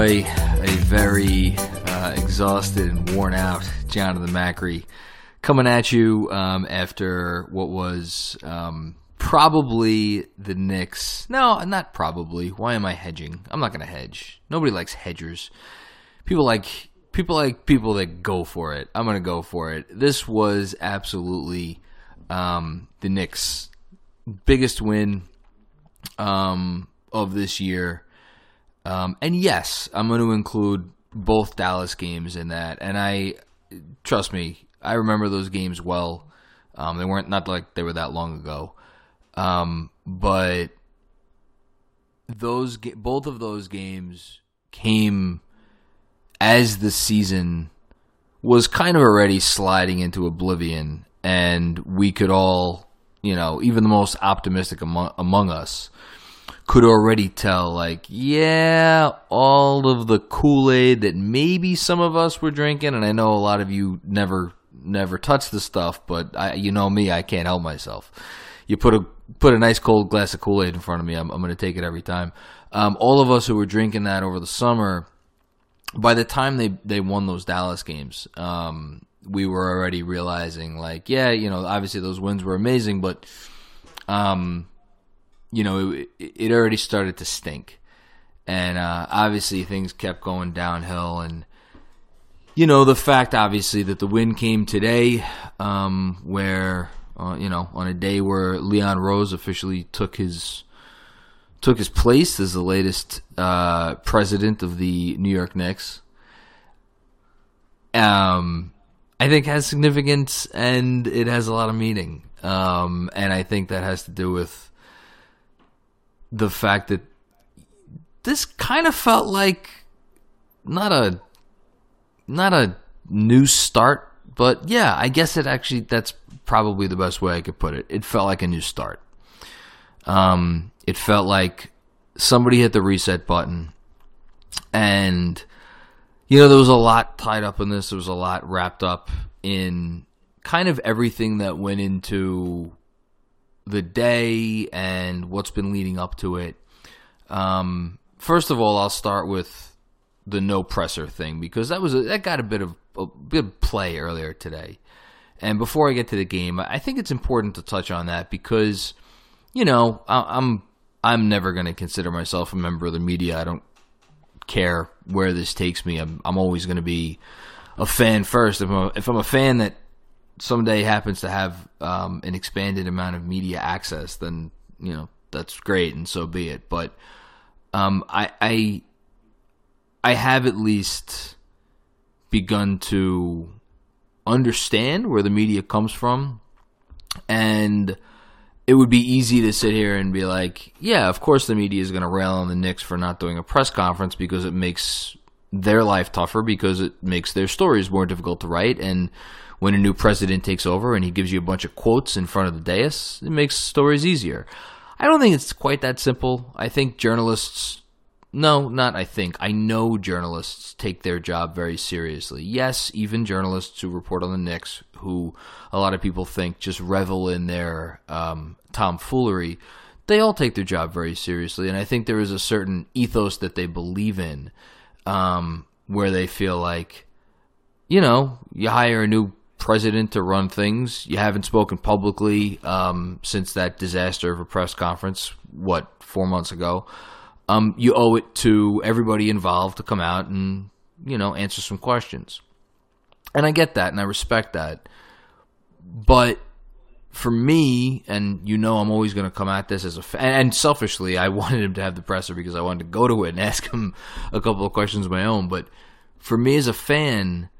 Boy, a very uh, exhausted and worn out Jonathan Macri, coming at you um, after what was um, probably the Knicks. No, not probably. Why am I hedging? I'm not going to hedge. Nobody likes hedgers. People like people like people that go for it. I'm going to go for it. This was absolutely um, the Knicks' biggest win um, of this year. Um, and yes, I'm going to include both Dallas games in that. And I trust me, I remember those games well. Um, they weren't not like they were that long ago, um, but those both of those games came as the season was kind of already sliding into oblivion, and we could all, you know, even the most optimistic among, among us could already tell, like, yeah, all of the Kool Aid that maybe some of us were drinking, and I know a lot of you never never touch the stuff, but I, you know me, I can't help myself. You put a put a nice cold glass of Kool Aid in front of me, I'm, I'm going to take it every time. Um, all of us who were drinking that over the summer, by the time they they won those Dallas games, um, we were already realizing, like, yeah, you know, obviously those wins were amazing, but um, you know, it, it already started to stink. And uh, obviously things kept going downhill. And, you know, the fact, obviously, that the win came today, um, where, uh, you know, on a day where Leon Rose officially took his took his place as the latest uh, president of the New York Knicks. Um, I think has significance and it has a lot of meaning. Um, and I think that has to do with the fact that this kind of felt like not a not a new start, but yeah, I guess it actually that's probably the best way I could put it. It felt like a new start. Um, it felt like somebody hit the reset button, and you know there was a lot tied up in this. There was a lot wrapped up in kind of everything that went into the day and what's been leading up to it. Um, first of all, I'll start with the no presser thing because that was a, that got a bit of a bit of play earlier today. And before I get to the game, I think it's important to touch on that because you know I, I'm I'm never going to consider myself a member of the media. I don't care where this takes me. I'm I'm always going to be a fan first. If I'm a, if I'm a fan that someday happens to have um, an expanded amount of media access, then you know that's great, and so be it. But um, I, I I have at least begun to understand where the media comes from, and it would be easy to sit here and be like, yeah, of course the media is going to rail on the Knicks for not doing a press conference because it makes their life tougher because it makes their stories more difficult to write and when a new president takes over and he gives you a bunch of quotes in front of the dais, it makes stories easier. I don't think it's quite that simple. I think journalists, no, not I think, I know journalists take their job very seriously. Yes, even journalists who report on the Knicks, who a lot of people think just revel in their um, tomfoolery, they all take their job very seriously. And I think there is a certain ethos that they believe in um, where they feel like, you know, you hire a new president to run things. You haven't spoken publicly um, since that disaster of a press conference, what, four months ago. Um, you owe it to everybody involved to come out and, you know, answer some questions. And I get that and I respect that. But for me, and you know, I'm always going to come at this as a fan. And selfishly, I wanted him to have the presser because I wanted to go to it and ask him a couple of questions of my own. But for me as a fan,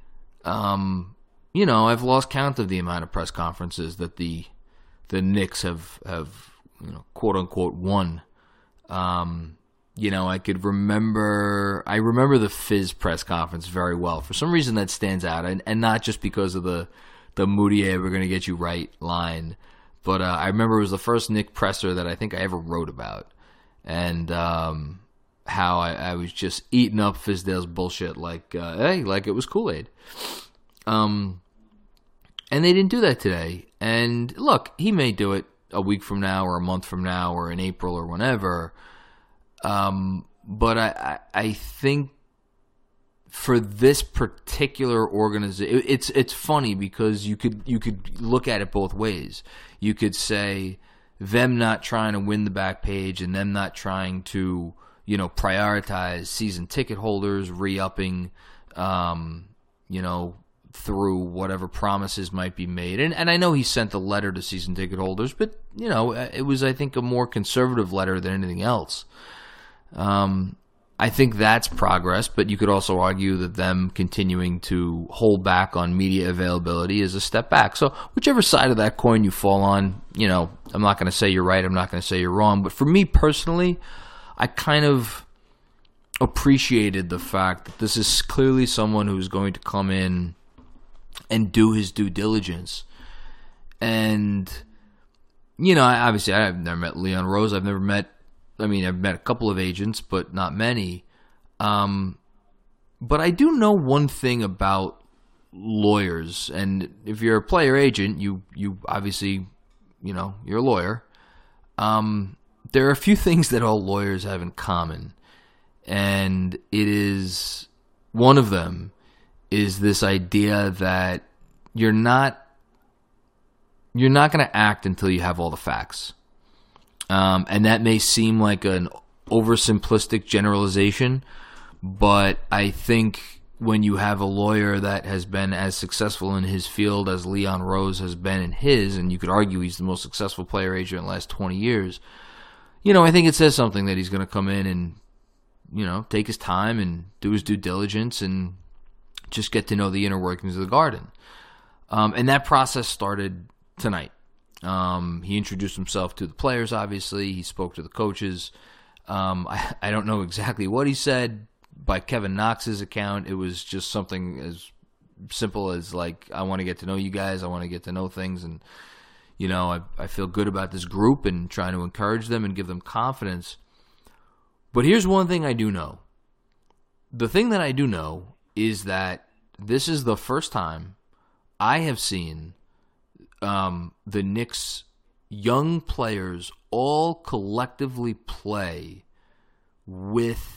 um, you know, I've lost count of the amount of press conferences that the the Knicks have have you know quote unquote won. Um, you know, I could remember I remember the Fizz press conference very well. For some reason, that stands out, and, and not just because of the the Mudiay "We're going to get you right" line, but uh, I remember it was the first Knick presser that I think I ever wrote about, and um, how I, I, was just eating up Fizdale's bullshit like uh, hey, like it was Kool Aid. Um, and they didn't do that today. And look, he may do it a week from now, or a month from now, or in April, or whenever. Um, but I, I, I think for this particular organization, it's it's funny because you could you could look at it both ways. You could say them not trying to win the back page and them not trying to you know prioritize season ticket holders, re-upping, um, you know through whatever promises might be made. And and I know he sent the letter to season ticket holders, but you know it was I think a more conservative letter than anything else. Um, I think that's progress, but you could also argue that them continuing to hold back on media availability is a step back. So, whichever side of that coin you fall on, you know, I'm not going to say you're right, I'm not going to say you're wrong, but for me personally, I kind of appreciated the fact that this is clearly someone who's going to come in and do his due diligence. And, you know, obviously I've never met Leon Rose, I've never met I mean, I've met a couple of agents, but not many. Um, but I do know one thing about lawyers, and if you're a player agent, you you obviously, you know, you're a lawyer. Um, there are a few things that all lawyers have in common, and it is one of them is this idea that you're not you're not going to act until you have all the facts. Um, and that may seem like an oversimplistic generalization, but I think when you have a lawyer that has been as successful in his field as Leon Rose has been in his, and you could argue he's the most successful player agent in the last 20 years, you know, I think it says something that he's going to come in and, you know, take his time and do his due diligence and just get to know the inner workings of the garden. Um, and that process started tonight. Um, he introduced himself to the players, obviously. He spoke to the coaches. Um, I, I don't know exactly what he said. By Kevin Knox's account, it was just something as simple as like, I want to get to know you guys. I want to get to know things. And, you know, I, I feel good about this group and trying to encourage them and give them confidence. But here's one thing I do know. The thing that I do know is that this is the first time I have seen um, the Knicks' young players all collectively play with.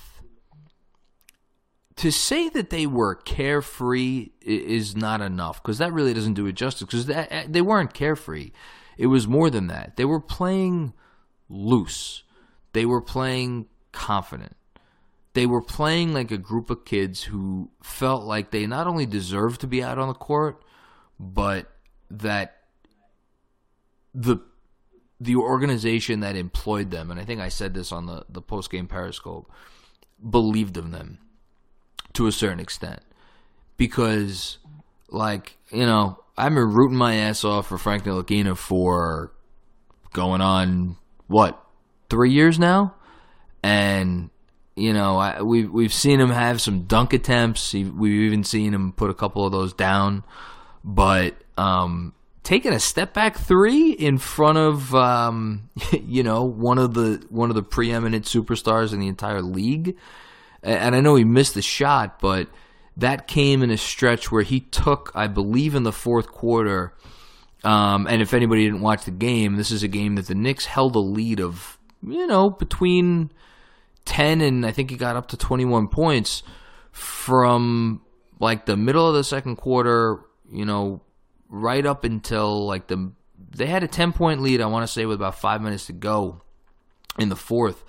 To say that they were carefree is not enough because that really doesn't do it justice. Because they weren't carefree; it was more than that. They were playing loose. They were playing confident. They were playing like a group of kids who felt like they not only deserved to be out on the court, but that the the organization that employed them, and I think I said this on the, the post game Periscope, believed in them to a certain extent. Because, like, you know, I've been rooting my ass off for Frank Ntilikina for going on, what, three years now? And, you know, I, we've, we've seen him have some dunk attempts. We've even seen him put a couple of those down. But, um, taking a step back three in front of um, you know one of the one of the preeminent superstars in the entire league. And I know he missed the shot, but that came in a stretch where he took, I believe, in the fourth quarter. Um, and if anybody didn't watch the game, this is a game that the Knicks held a lead of, you know, between 10 and I think he got up to 21 points from like the middle of the second quarter, you know, right up until like the they had a 10 point lead I want to say with about 5 minutes to go in the fourth.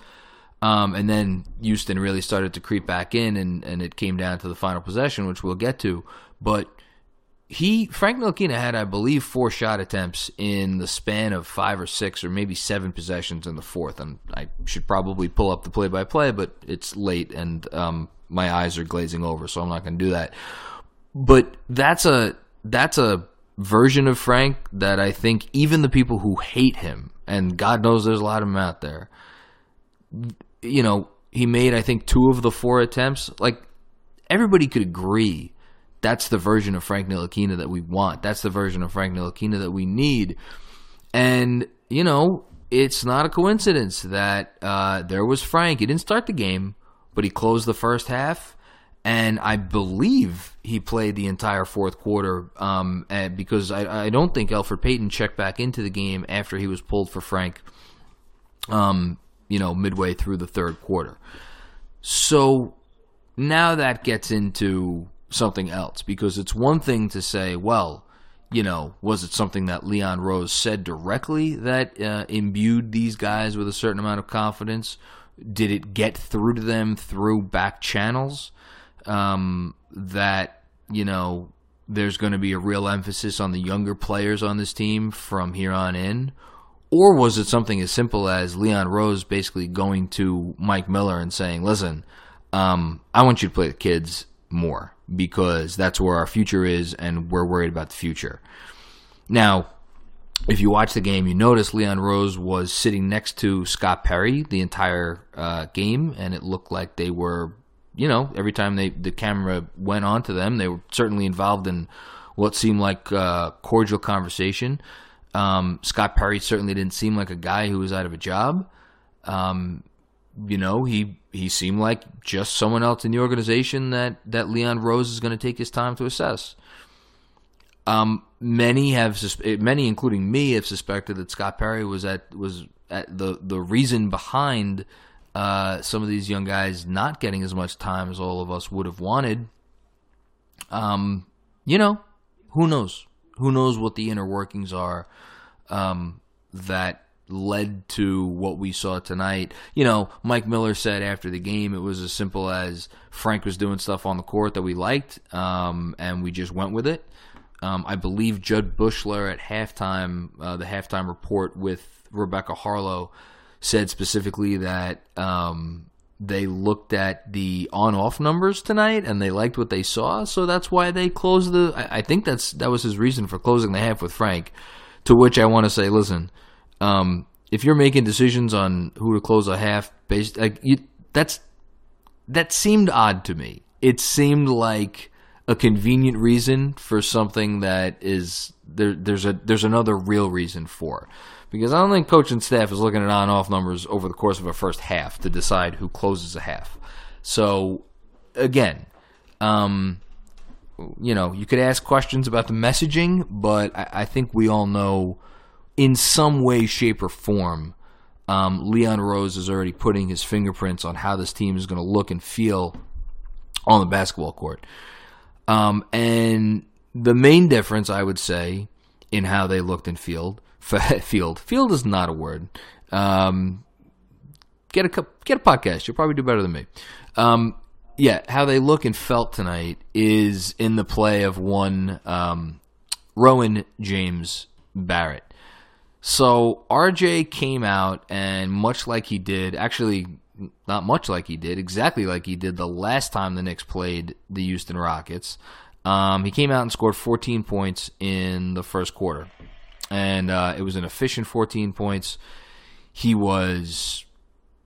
Um, and then Houston really started to creep back in and and it came down to the final possession which we'll get to. But he Frank Ntilikina had, I believe, four shot attempts in the span of five or six or maybe seven possessions in the fourth. And I should probably pull up the play by play, but it's late and um, my eyes are glazing over, so I'm not going to do that. But that's a that's a version of Frank that I think even the people who hate him, and God knows there's a lot of them out there, you know, he made I think two of the four attempts. Like everybody could agree that's the version of Frank Ntilikina that we want. That's the version of Frank Ntilikina that we need. And you know, it's not a coincidence that uh, there was Frank. He didn't start the game, but he closed the first half, and I believe he played the entire fourth quarter. Um, because I, I don't think Elfrid Payton checked back into the game after he was pulled for Frank. Um, you know, midway through the third quarter. So now that gets into something else because it's one thing to say, well, you know, was it something that Leon Rose said directly that uh, imbued these guys with a certain amount of confidence? Did it get through to them through back channels um, that, you know, there's going to be a real emphasis on the younger players on this team from here on in? Or was it something as simple as Leon Rose basically going to Mike Miller and saying, listen, um, I want you to play the kids more because that's where our future is and we're worried about the future. Now, if you watch the game, you notice Leon Rose was sitting next to Scott Perry the entire uh, game, and it looked like they were, you know, every time they the camera went on to them, they were certainly involved in what seemed like uh, cordial conversation. Um, Scott Perry certainly didn't seem like a guy who was out of a job. Um, you know, he he seemed like just someone else in the organization that that Leon Rose is going to take his time to assess. Um, many have many, including me, have suspected that Scott Perry was at was at the the reason behind uh, some of these young guys not getting as much time as all of us would have wanted. Um, you know, who knows? Who knows what the inner workings are um, that led to what we saw tonight. You know, Mike Miller said after the game it was as simple as Frank was doing stuff on the court that we liked, um, and we just went with it. Um, I believe Jud Buechler at halftime, uh, the halftime report with Rebecca Haarlow, said specifically that um, they looked at the on-off numbers tonight and they liked what they saw, so that's why they closed the. I, I think that's that was his reason for closing the half with Frank. To which I want to say, listen um, if you're making decisions on who to close a half, based like you, that's that seemed odd to me. It seemed like a convenient reason for something that is there. There's a there's another real reason for, because I don't think coach and staff is looking at on off numbers over the course of a first half to decide who closes a half. So again, um, you know, you could ask questions about the messaging, but I, I think we all know in some way, shape, or form, um, Leon Rose is already putting his fingerprints on how this team is going to look and feel on the basketball court. Um, and the main difference, I would say, in how they looked in field, field, field is not a word. Um, get a get a podcast. You'll probably do better than me. Um, yeah, how they look and felt tonight is in the play of one um, Rowan James Barrett. So RJ came out and much like he did, actually not much like he did, exactly like he did the last time the Knicks played the Houston Rockets. Um, he came out and scored 14 points in the first quarter, and uh, it was an efficient 14 points. He was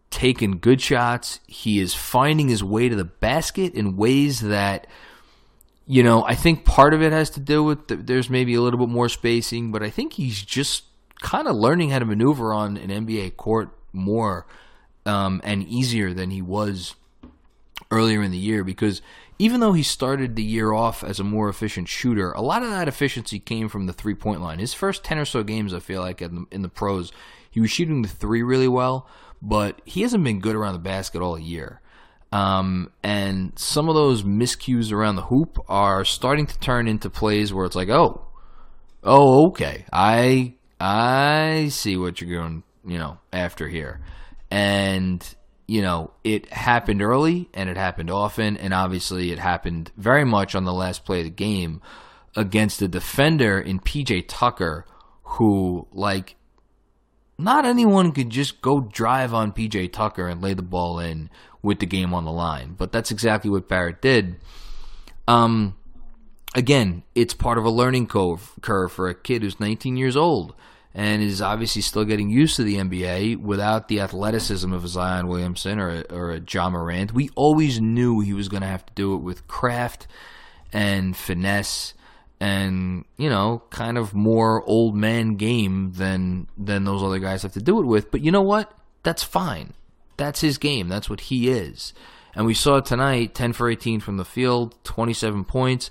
taking good shots. He is finding his way to the basket in ways that you know, I think part of it has to do with the, there's maybe a little bit more spacing, but I think he's just kind of learning how to maneuver on an NBA court more um, and easier than he was earlier in the year because even though he started the year off as a more efficient shooter, a lot of that efficiency came from the three point line. His first 10 or so games, I feel like, in the, in the pros, he was shooting the three really well, but he hasn't been good around the basket all year. Um, and some of those miscues around the hoop are starting to turn into plays where it's like, oh, oh, okay, I I see what you're going, you know, after here. And, you know, it happened early and it happened often. And obviously it happened very much on the last play of the game. against a defender in PJ Tucker who like not anyone could just go drive on PJ Tucker and lay the ball in with the game on the line. But that's exactly what Barrett did. Um again, it's part of a learning curve, for a kid who's 19 years old and is obviously still getting used to the NBA without the athleticism of Zion Williamson or a, or a Ja Morant. We always knew he was going to have to do it with craft and finesse and you know kind of more old man game than than those other guys have to do it with. But you know what? That's fine. That's his game. That's what he is. And we saw tonight 10 for 18 from the field 27 points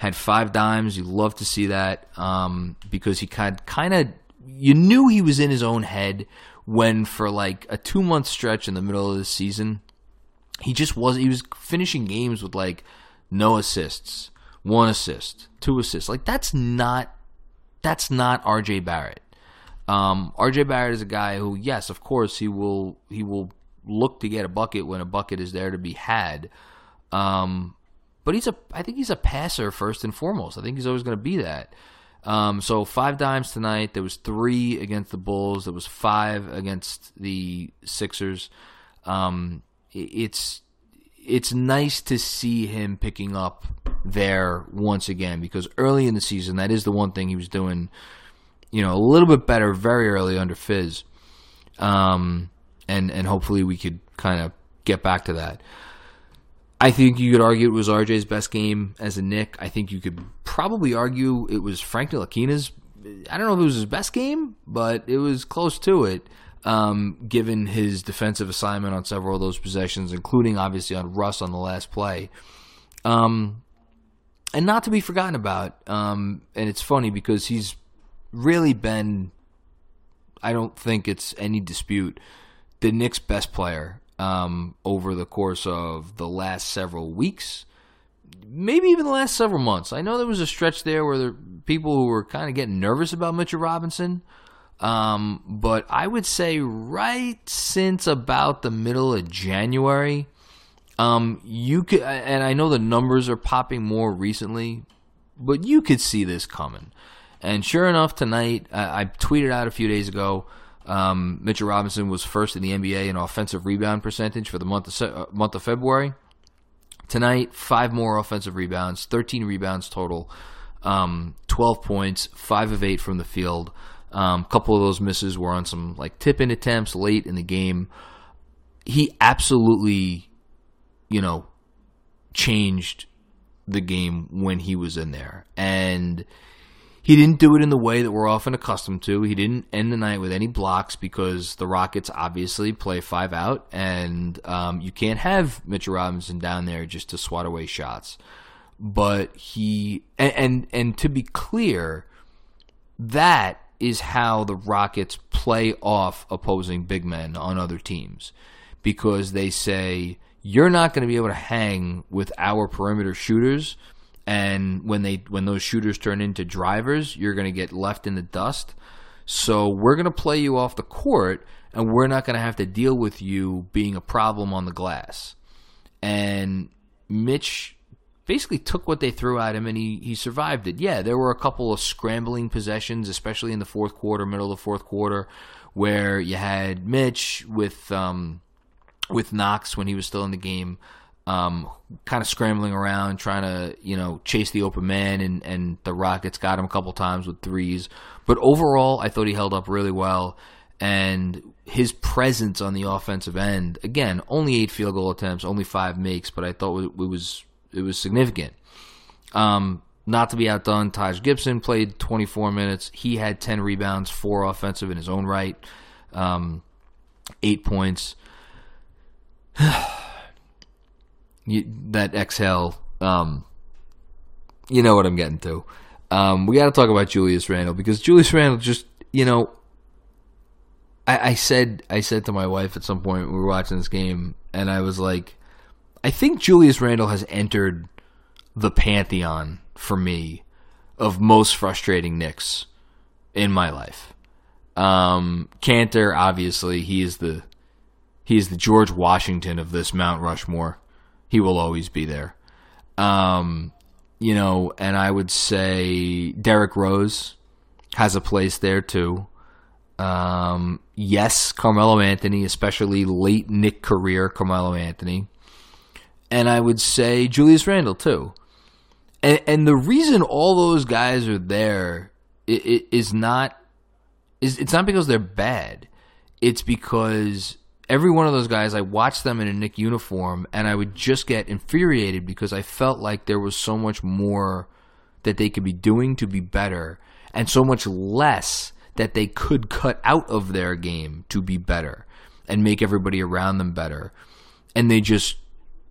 had five dimes. You love to see that um, because he kind kind of you knew he was in his own head when for like a two month stretch in the middle of the season he just was he was finishing games with like no assists one assist two assists. Like that's not that's not rj barrett. Um, rj barrett is a guy who yes of course he will he will look to get a bucket when a bucket is there to be had. Um, but he's a i think he's a passer first and foremost i think he's always going to be that um, so five dimes tonight. There was three against the Bulls. There was five against the Sixers. Um, it's it's nice to see him picking up there once again because early in the season, that is the one thing he was doing. You know, a little bit better very early under Fizz, um, and and hopefully we could kind of get back to that. I think you could argue it was RJ's best game as a Knick. I think you could probably argue it was Frank Ntilikina's. I don't know if it was his best game, but it was close to it, um, given his defensive assignment on several of those possessions, including obviously on Russ on the last play. Um, and not to be forgotten about. Um, and it's funny because he's really been, I don't think it's any dispute, the Knicks' best player um, over the course of the last several weeks, maybe even the last several months. I know there was a stretch there where there people who were kind of getting nervous about Mitchell Robinson. Um, but I would say right since about the middle of January, um, you could, and I know the numbers are popping more recently, but you could see this coming. And sure enough, tonight I, I tweeted out a few days ago um, Mitchell Robinson was first in the NBA in offensive rebound percentage for the month of uh, month of February. Tonight, five more offensive rebounds, 13 rebounds total, um, 12 points, five of eight from the field. A um, couple of those misses were on some like tip in attempts late in the game. He absolutely, you know, changed the game when he was in there, and he didn't do it in the way that we're often accustomed to. He didn't end the night with any blocks because the Rockets obviously play five out, and um, you can't have Mitchell Robinson down there just to swat away shots. But he and, and and to be clear, that is how the Rockets play off opposing big men on other teams because they say you're not going to be able to hang with our perimeter shooters and when they when those shooters turn into drivers, you're going to get left in the dust. So we're going to play you off the court, and we're not going to have to deal with you being a problem on the glass. And Mitch basically took what they threw at him and he, he survived it. Yeah, there were a couple of scrambling possessions, especially in the fourth quarter, middle of the fourth quarter, where you had Mitch with um, with Knox when he was still in the game um, kind of scrambling around, trying to you know chase the open man, and and the Rockets got him a couple times with threes. But overall, I thought he held up really well, and his presence on the offensive end, again, only eight field goal attempts, only five makes, but I thought it was it was significant. Um, not to be outdone, Taj Gibson played 24 minutes. He had 10 rebounds, four offensive in his own right, um, eight points. you, that exhale. Um, you know what I'm getting to. Um, we got to talk about Julius Randle because Julius Randle just, you know, I, I said I said to my wife at some point we were watching this game, and I was like, I think Julius Randle has entered the pantheon for me of most frustrating Knicks in my life. Um, Kanter, obviously, he is the he is the George Washington of this Mount Rushmore. He will always be there. Um, you know, and I would say Derrick Rose has a place there too. Um, yes, Carmelo Anthony, especially late Knick career Carmelo Anthony, and I would say Julius Randle too. And, and the reason all those guys are there is not is it's not because they're bad. It's because every one of those guys, I watched them in a Knick uniform, and I would just get infuriated because I felt like there was so much more that they could be doing to be better, and so much less that they could cut out of their game to be better and make everybody around them better. And they just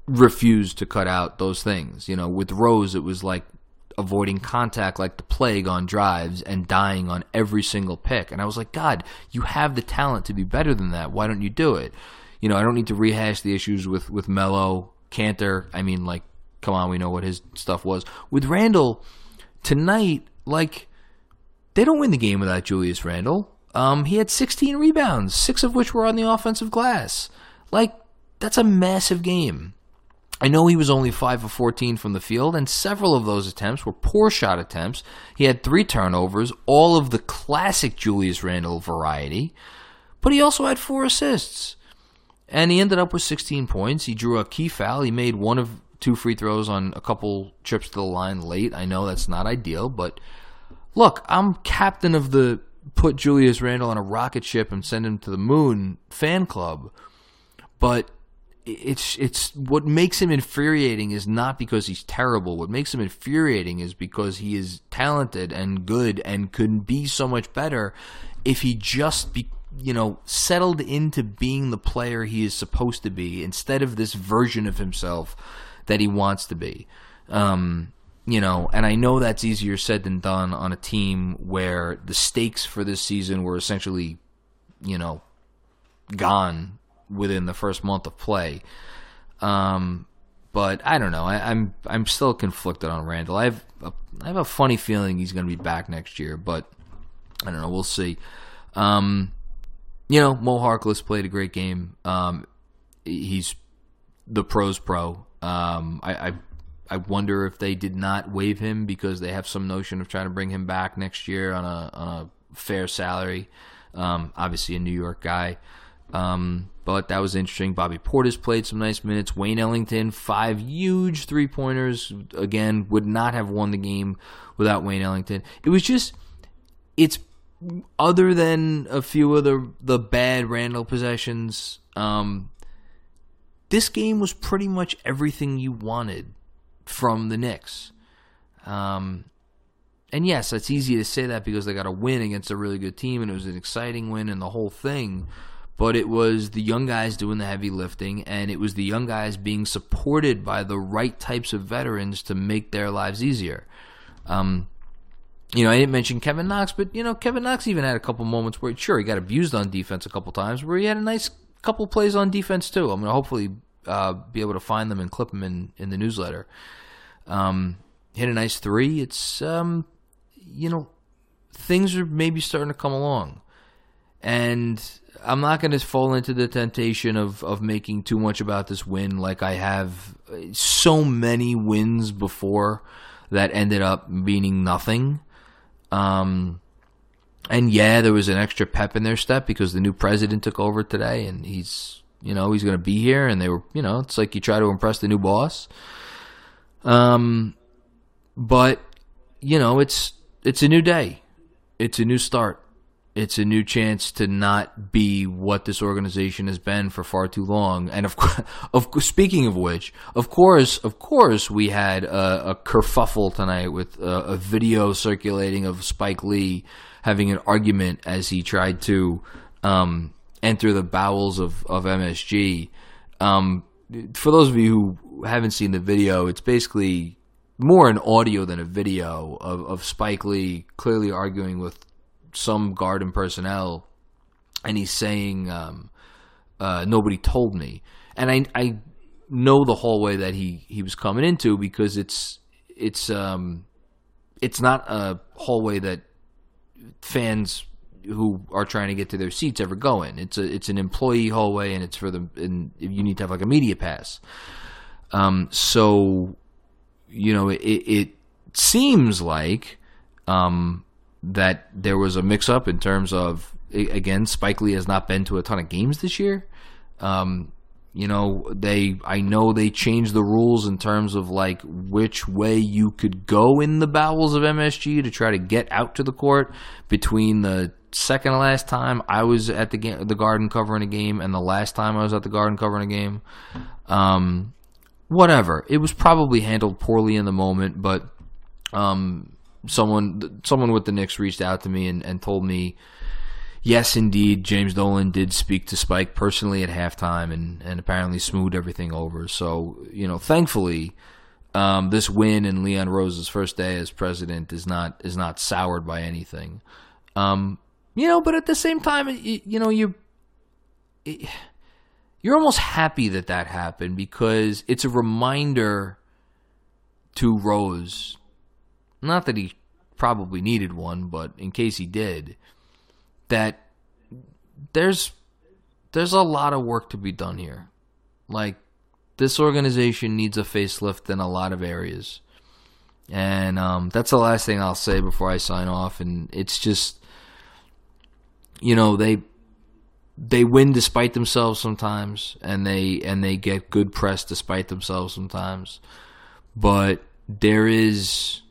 refused to cut out those things. You know, with Rose, it was like avoiding contact like the plague on drives and dying on every single pick. And I was like, God, you have the talent to be better than that. Why don't you do it? You know, I don't need to rehash the issues with with Melo, Kanter. I mean, like, come on, we know what his stuff was. With Randle tonight, like, they don't win the game without Julius Randle. Um, he had 16 rebounds, six of which were on the offensive glass. Like, that's a massive game. I know he was only 5 of 14 from the field, and several of those attempts were poor shot attempts. He had three turnovers, all of the classic Julius Randle variety, but he also had four assists. And he ended up with 16 points. He drew a key foul. He made one of two free throws on a couple trips to the line late. I know that's not ideal, but look, I'm captain of the put Julius Randle on a rocket ship and send him to the moon fan club. But it's it's what makes him infuriating is not because he's terrible. What makes him infuriating is because he is talented and good and could be so much better if he just be you know settled into being the player he is supposed to be instead of this version of himself that he wants to be. Um, you know, and I know that's easier said than done on a team where the stakes for this season were essentially, you know, gone within the first month of play. Um, but I don't know. I, I'm I'm still conflicted on Randle. I have a, I have a funny feeling he's going to be back next year, but I don't know. We'll see. Um, you know, Mo Harkless played a great game. Um, he's the pros pro. Um, I, I I wonder if they did not waive him because they have some notion of trying to bring him back next year on a on a fair salary. Um, obviously, a New York guy. Um, but that was interesting. Bobby Portis played some nice minutes. Wayne Ellington, five huge three pointers. Again, would not have won the game without Wayne Ellington. It was just, it's other than a few of the the bad Randle possessions. Um, this game was pretty much everything you wanted from the Knicks. Um, and yes, it's easy to say that because they got a win against a really good team, and it was an exciting win and the whole thing. But it was the young guys doing the heavy lifting, and it was the young guys being supported by the right types of veterans to make their lives easier. Um, you know, I didn't mention Kevin Knox, but you know, Kevin Knox even had a couple moments where, sure, he got abused on defense a couple times, where he had a nice couple plays on defense too. I'm gonna hopefully uh, be able to find them and clip them in in the newsletter. Um, hit a nice three. It's um, you know, things are maybe starting to come along, and I'm not going to fall into the temptation of of making too much about this win, like I have so many wins before that ended up meaning nothing. Um, and yeah, there was an extra pep in their step because the new president took over today, and he's you know he's going to be here, and they were you know it's like you try to impress the new boss. Um, but you know it's it's a new day, it's a new start, it's a new chance to not be what this organization has been for far too long. And of of speaking of which, of course, of course, we had a, a kerfuffle tonight with a, a video circulating of Spike Lee having an argument as he tried to um, enter the bowels of of MSG. Um, for those of you who haven't seen the video, it's basically more an audio than a video of, of Spike Lee clearly arguing with some garden personnel, and he's saying, um, uh, "Nobody told me." And I I know the hallway that he he was coming into because it's it's um it's not a hallway that fans who are trying to get to their seats ever go in. It's a it's an employee hallway, and it's for the and you need to have like a media pass. Um, so you know it it seems like um, that there was a mix up in terms of again, Spike Lee has not been to a ton of games this year. Um, you know, they I know they changed the rules in terms of like which way you could go in the bowels of MSG to try to get out to the court between the second to last time I was at the ga- the Garden covering a game and the last time I was at the Garden covering a game. Um, whatever. It was probably handled poorly in the moment, but um, someone someone with the Knicks reached out to me and, and told me yes, indeed, James Dolan did speak to Spike personally at halftime and, and apparently smoothed everything over. So, you know, thankfully, um, this win in Leon Rose's first day as president is not is not soured by anything. Um, you know, but at the same time, you, you know, you you're almost happy that that happened because it's a reminder to Rose, not that he probably needed one, but in case he did, that there's there's a lot of work to be done here. Like this organization needs a facelift in a lot of areas. And um, that's the last thing I'll say before I sign off. And it's just, you know, they they win despite themselves sometimes, and they and they get good press despite themselves sometimes. But there is,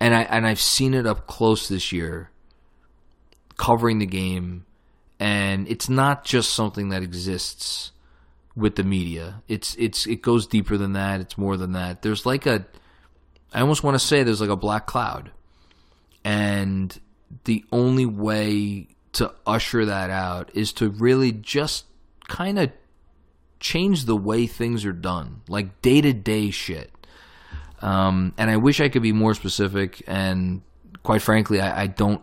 and I and I've seen it up close this year covering the game, and it's not just something that exists with the media. It's it's it goes deeper than that. It's more than that. There's like a, I almost want to say there's like a black cloud, and the only way to usher that out is to really just kind of change the way things are done, like day to day shit. Um, and I wish I could be more specific. And quite frankly, I, I don't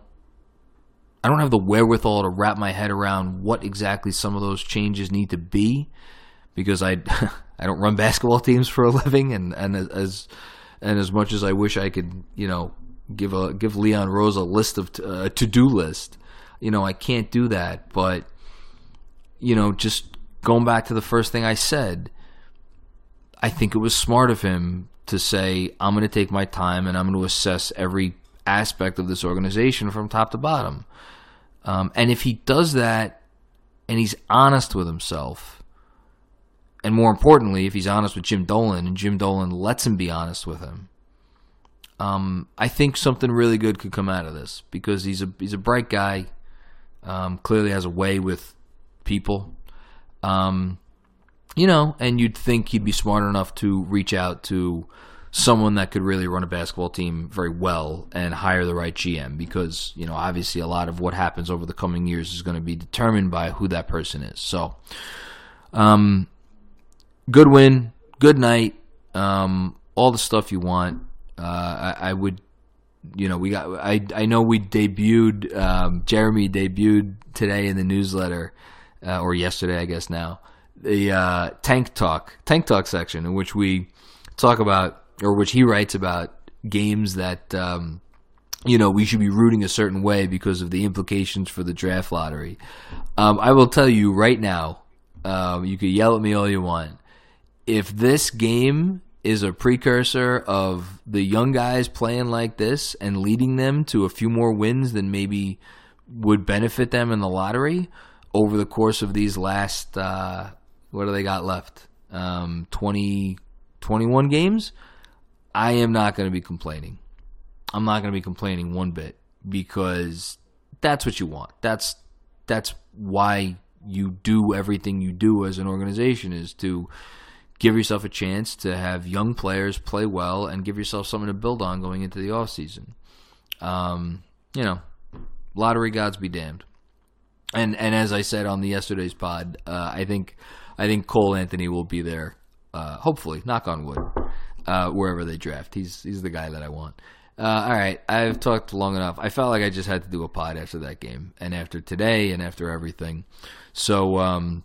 I don't have the wherewithal to wrap my head around what exactly some of those changes need to be because I I don't run basketball teams for a living and and as and as much as I wish I could you know give a give Leon Rose a list of a to do list you know I can't do that but you know just going back to the first thing I said I think it was smart of him to say I'm going to take my time and I'm going to assess every aspect of this organization from top to bottom. Um, and if he does that and he's honest with himself, and more importantly, if he's honest with Jim Dolan and Jim Dolan lets him be honest with him, um, I think something really good could come out of this because he's a he's a bright guy. Um, clearly has a way with people. Um, you know, and you'd think he'd be smart enough to reach out to someone that could really run a basketball team very well and hire the right GM because, you know, obviously a lot of what happens over the coming years is going to be determined by who that person is. So, um, good win, good night, um, all the stuff you want. Uh, I, I would, you know, we got, I, I know we debuted, um, Jeremy debuted today in the newsletter, uh, or yesterday, I guess now, the, uh, tank talk, tank talk section in which we talk about or which he writes about games that um, you know we should be rooting a certain way because of the implications for the draft lottery. Um, I will tell you right now, um, you can yell at me all you want. If this game is a precursor of the young guys playing like this and leading them to a few more wins than maybe would benefit them in the lottery over the course of these last uh, what do they got left? Um, 20, 21 games. I am not going to be complaining. I'm not going to be complaining one bit because that's what you want. That's that's why you do everything you do as an organization is to give yourself a chance to have young players play well and give yourself something to build on going into the off season. Um, you know, lottery gods be damned. And and as I said on the yesterday's pod, uh, I think I think Cole Anthony will be there. Uh, hopefully, knock on wood uh, wherever they draft. He's he's the guy that I want. Uh, all right, I've talked long enough. I felt like I just had to do a pod after that game, and after today, and after everything. So, um,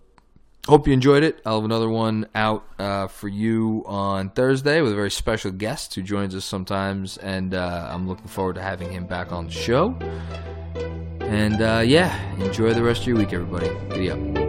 hope you enjoyed it. I'll have another one out uh, for you on Thursday with a very special guest who joins us sometimes, and uh, I'm looking forward to having him back on the show. And uh, yeah, enjoy the rest of your week, everybody. Giddy up.